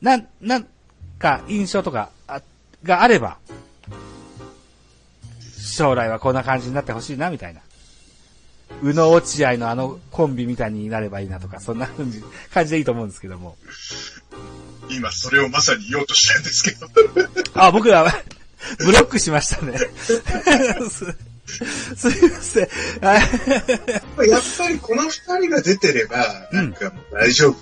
な、なんか印象とか、あがあれば、将来はこんな感じになってほしいな、みたいな。宇野落合のあのコンビみたいになればいいなとか、そんな感じ、感じでいいと思うんですけども。今それをまさに言おうとしたんですけど。あ、僕ら、ブロックしましたね。す、すいません。はいやっぱりこの二人が出てれば、なんかもう大丈夫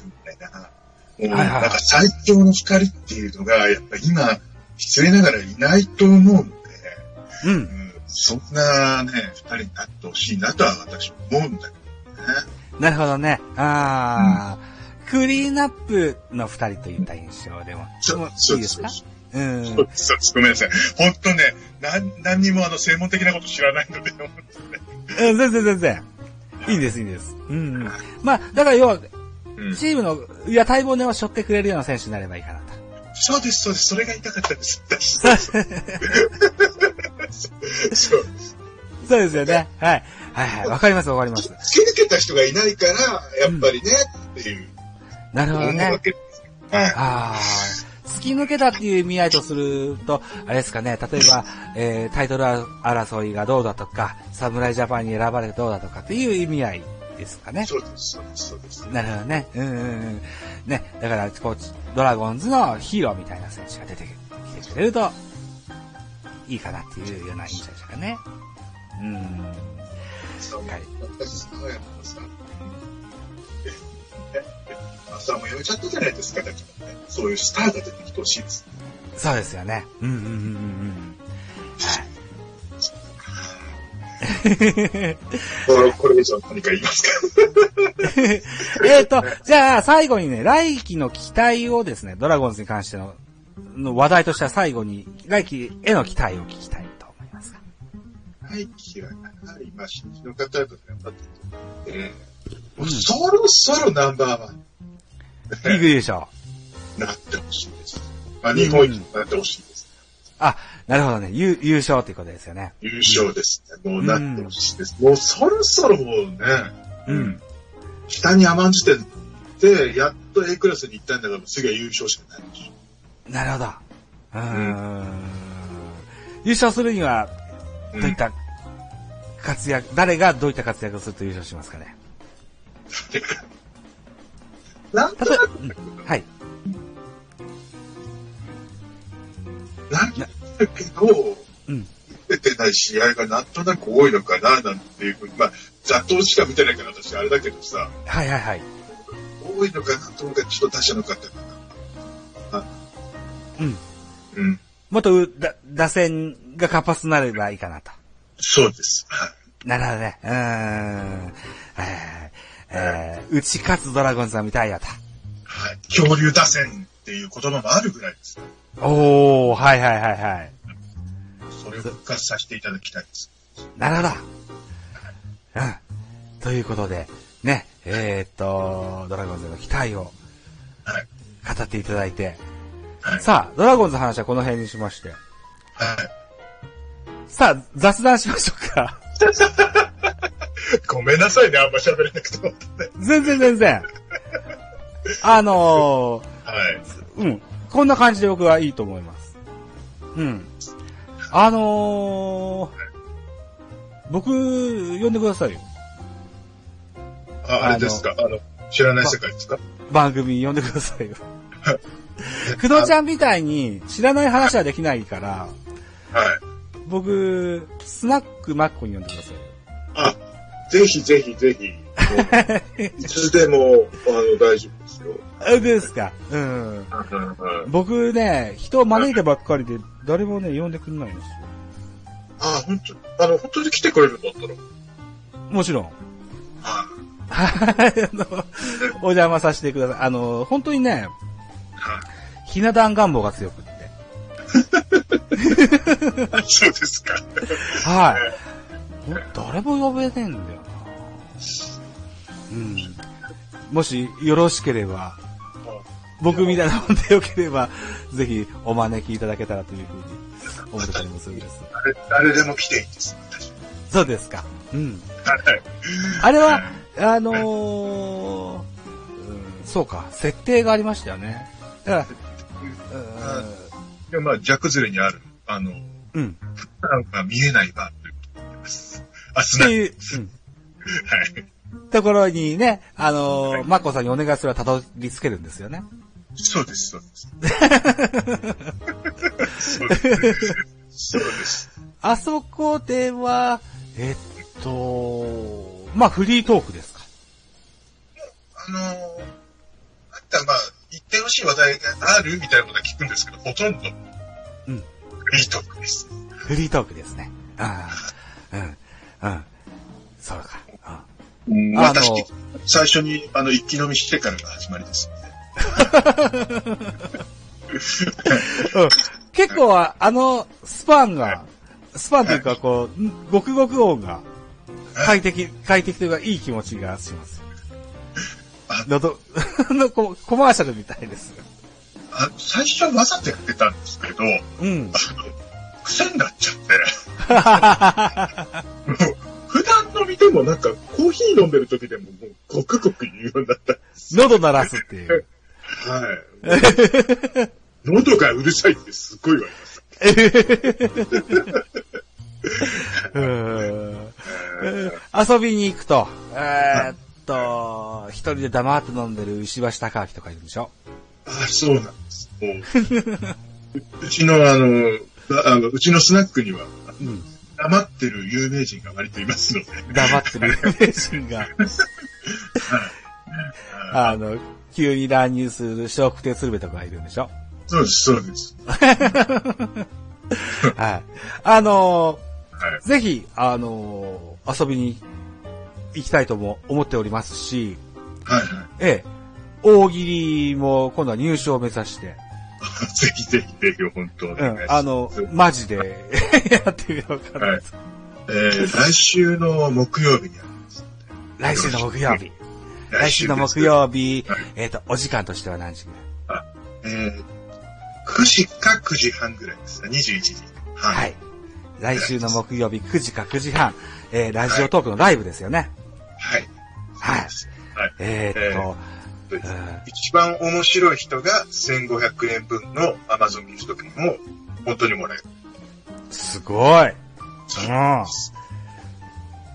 はいはいなんか最強の二人っていうのが、やっぱ今、失礼ながらいないと思うので、うんう。ん、そんなね、二人になってほしいなとは私は思うんだけどね。なるほどね。あー、クリーンアップの二人といった印象でも。もそうそういいですか？そううん。そうですごめんなさい。本当ね、なん、何にもあの、専門的なこと知らないので、ねうん、全然全然。いいです、いいです。うん。まあ、だから要は、うんチームの、いや、待望年を背負ってくれるような選手になればいいかなと。そうです、そうです。それが言いたかったです。私 そうそう。ですよね。はい。はいはい。わかります、わかります。突き抜けた人がいないから、やっぱりね、っていう、なるほどね。はい。ああ。突き抜けたっていう意味合いとすると、あれですかね、例えば、えー、タイトル争いがどうだとか、侍ジャパンに選ばれてどうだとかっていう意味合いですかね。そうです、そうです、そうです。なるほどね。うんうんうん。ね、だから、こう、ドラゴンズのヒーローみたいな選手が出てきてくれると、いいかなっていうような印象でしたかね。うん。はい私、さ、やっぱさ、え、え、朝もやめちゃったじゃないですか、だからね。そういうスターが出てきてほしいです。そうですよね。うんうんうんうんうん。はい。これ、これ以上何か言いますか？えっと、じゃあ、最後にね、来季の期待をですね、ドラゴンズに関しての、の話題としては最後に、来季への期待を聞きたいと思いますが。はい、キラやはり、まあ、新人の方々頑張ってて、えうんー、そろそろナンバーワンリーグ優勝。に なってほしいです。まあ、日本一になってほしいです。あ、なるほどね。優優勝っていうことですよね。優勝ですね。もうなってほしいです。もうそろそろもうね、うん。下に甘んじてで、やっと A クラスに行ったんだから、次は優勝しかないでしょ。なるほど。うーん。優勝するには、どういった活躍、誰がどういった活躍をすると優勝しますかね？なんとなく、うんはい。だけど、うん。出てない試合がなんとなく多いのかな、なんていうふうに、まあ、ざっとしか見てないから私あれだけどさ、はいはいはい。多いのかなと思うからちょっと打者の方かな。うん。うん。もっとだ打線が活発になればいいかなと。そうです。はい。なるほどね。うーん。えー、えー、打ち勝つドラゴンズは見たいよと。はい。恐竜打線っていう言葉もあるぐらいです。おー、はいはいはいはい。それを復活させていただきたいです。なるほど。うん。ということで、ね、えー、っと、ドラゴンズの期待をはい。語っていただいて、はい。さあ、ドラゴンズの話はこの辺にしまして、はい。さあ、雑談しましょうか。ごめんなさいね、あんま喋れなくても。全然全然。あのはい。ー、うん。こんな感じで僕はいいと思います。うん。あのー、僕、呼んでくださいよ。あ、あれですか？あの、知らない世界ですか？番組呼んでくださいよ。くどちゃんみたいに知らない話はできないから、はい。僕、スナックマッコに呼んでくださいよ。あ、ぜひぜひぜひ。いつでも、あの、大丈夫ですよ。あれですかうん。僕ね、人を招いてばっかりで、誰もね、呼んでくれないんですよ。あ、本当？あの、本当に来てくれるんだったら。もちろん。ははい、あの、お邪魔させてください。あの、本当にね。ひな壇願望が強くって。そうですか。はい。ほ誰も呼べねえんだよな。うん。もし、よろしければ、僕みたいなもんでよければ、ぜひお招きいただけたらというふうに思ってたりもするんです。誰誰でも来ていいです。私そうですか。うん。はい。あれは、あのーうん、そうか、設定がありましたよね。だから、でまあ、蛇崩れにある、あの、うん。うん。なんか見えないバーということになります。あ、っすな。はい。ていう、うん。ところにね、あのー、マコさんにお願いすればたどり着けるんですよね。そうです、そうです。そうです。そうです。あそこでは、えっと、まあフリートークですか？あのー、あったまあ、言ってほしい話題があるみたいなことは聞くんですけど、ほとんど、うん。いいトークです。フリートークですね。ああ、うん、うん。そうん、あの私、最初に、あの、一気飲みしてからが始まりです。うん、結構は、あの、スパンが、スパンというか、こう、ごくごく音が、快適、快適というか、いい気持ちがします。あ喉、のココマーシャルみたいです。あ最初はわざとやってたんですけど、うん。あの、癖になっちゃって、普段飲みでもなんか、コーヒー飲んでる時でももう、ごくごく言うようになった。喉鳴らすっていう。はい。喉がうるさいってすっごい言われました。うん遊びに行くと、えーっと、一人で黙って飲んでる石橋貴明とかいるんでしょ？あ、そうなんです。もううちのあの、ああの、うちのスナックには、うん。黙ってる有名人が割といますので、黙ってる有名人が、あの、急に乱入する笑福亭鶴瓶とかいるんでしょ？そうです、そうです。はい。あのはい。ーぜひ、あのー遊びに行きたいとも思っておりますし、はいはい。ええ、大喜利も今度は入賞を目指して、ぜひぜひぜひ、本当おうん。あの、マジで やってみようかなと。はいえー、来週の木曜日にあります。来週の木曜日。来週の木曜日、えっ、と、お時間としては何時ぐらい？えー、9時か9時半ぐらいですね。21時。は。はいい。来週の木曜日9時か9時半、えー、ラジオトークのライブですよね。はい。はいはい。えー、っと、えうん一番面白い人が1500円分の Amazon ギフト券を本当にもらえる。すごい。うん。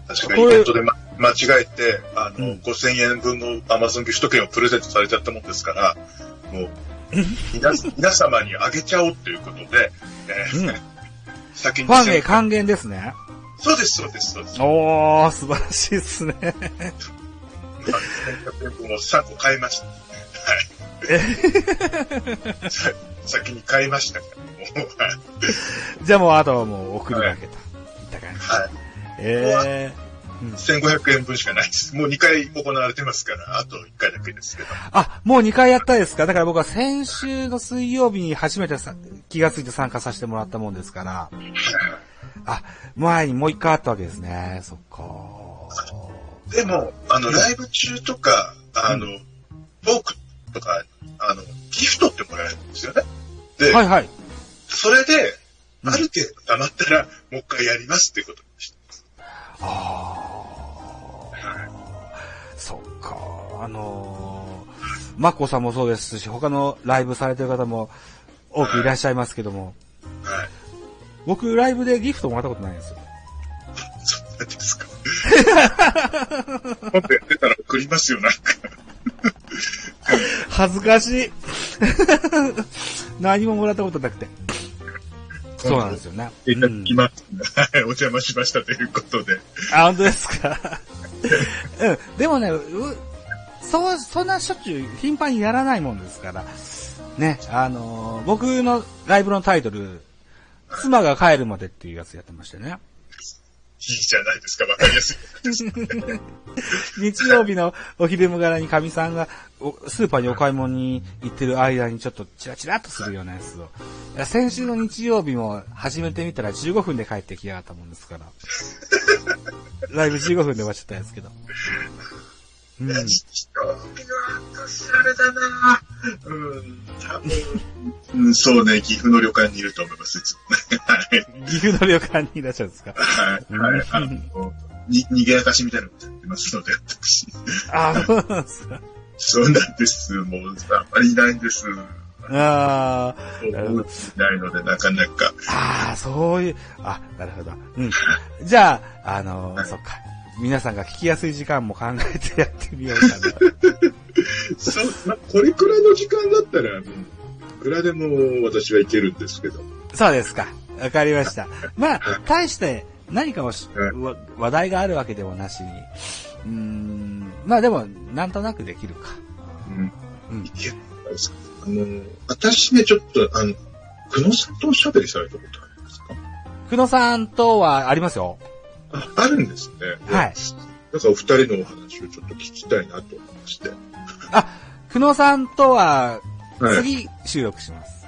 確かこれイベントで、ま、間違えて、あの、うん5000円分の Amazon ギフト券をプレゼントされちゃったもんですから、もう、皆皆様にあげちゃおうということで、えーうん先にファンへ還元ですね。そうです、そうです、そうです。おー、素晴らしいですね。1500円分を3個買いました。はい。先に買いましたから、もう、はい。じゃあもうあとはもう送るだけと。いった感じ。はい。え1500円分しかないです。もう2回行われてますから、あと1回だけですけど。ー、あ、もう2回やったですか？だから僕は先週の水曜日に初めてさ気がついて参加させてもらったもんですから、あ、前にもう1回あったわけですね。そっか。でも、あの、ライブ中とか、あの、トークとか、あの、ギフトってもらえるんですよね。で、はいはい。それで、うんある程度溜まったら、もう一回やりますっていうことでした。ああ。そっか。あのー、マッコさんもそうですし、他のライブされてる方も多くいらっしゃいますけども、はい。僕ライブでギフトもらったことないんですよ。そうなんですか。今度やってたら送りますよ、なんか。恥ずかしい。何ももらったことなくて。そうなんですよね。いただうんきます。はい、お邪魔しましたということで。あ、本当ですか？うん。でもね、うそう、そんなしょっちゅう頻繁にやらないもんですから。ね、あのー僕のライブのタイトル、妻が帰るまでっていうやつやってましてね。いいじゃないですか、わかりやすい。日曜日のお昼からにかみさんがおスーパーにお買い物に行ってる間にちょっとチラチラっとするようなやつを。いや先週の日曜日も始めてみたら15分で帰ってきやがったもんですから。ライブ15分で終わっちゃったんですけど。うん。人の私あれだなうん、多分、うん、そうね、岐阜の旅館にいると思います、いつもね。岐阜の旅館にい。らっしゃるんですかはい。はい。あの、に、逃げ明かしみたい。なことやってますので、私。ああ、そうなんですか。そうなんです。もう、あんまりい。ない。んです。ああ、なるほど。ない。ので、なかなか。ああ、そうい。う、あ、なるほど。うん。じゃあ、あのーそっか。皆さんが聞きやすい。時間も考えてやってみようかな。そう、ま、これくらい。の時間だったら、い。くらでも私はい。けるんですけど。そうですか。わかりました。まあ、対して何かをしわ話題があるわけでもなしに。うーん。まあでも、なんとなくできるか。うん。うん。いや、あの、私ね、ちょっと、あの、久野さんとおしゃべりされたことありますか？久野さんとはありますよ。あ、あるんですね。はい。なんかお二人のお話をちょっと聞きたいなと思いまして。あ、久野さんとは、はい。次収録します。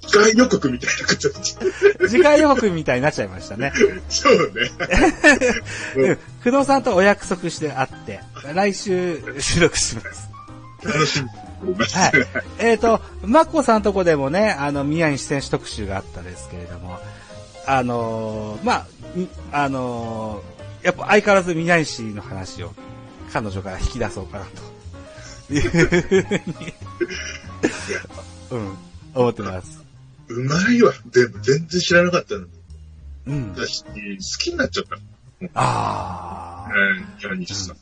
機械予告みたいな形で。次回予告みたいになっちゃいましたね。そうね。うん久野さんとお約束して会って、来週収録します。楽しみ。はいえっ、と、マッコさんとこでもね、あの、宮西選手特集があったですけれども、あのーまあ、みあのーやっぱ相変わらず宮西の話を彼女から引き出そうかなと。いうふうに、うん、思ってます。うまいわ。でも全然知らなかったのに。うん。私、好きになっちゃった。ああ。うん、ジャニさん。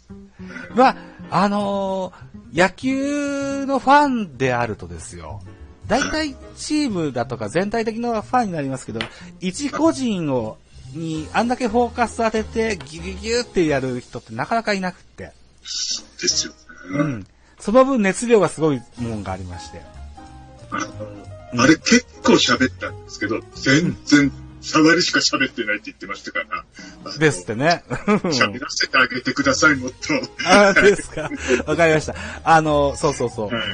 まあ、あのー野球のファンであるとですよ。大体チームだとか全体的なファンになりますけど、一個人を、にあんだけフォーカス当ててギュギュギュってやる人ってなかなかいなくって。ですよね。うん。その分熱量がすごいもんがありまして。あの、あれ結構喋ったんですけど、全然、触りしか喋ってないって言ってましたから。ですってね。喋らせてあげてください、もっと。あですか。わかりました。あの、そうそうそう。はい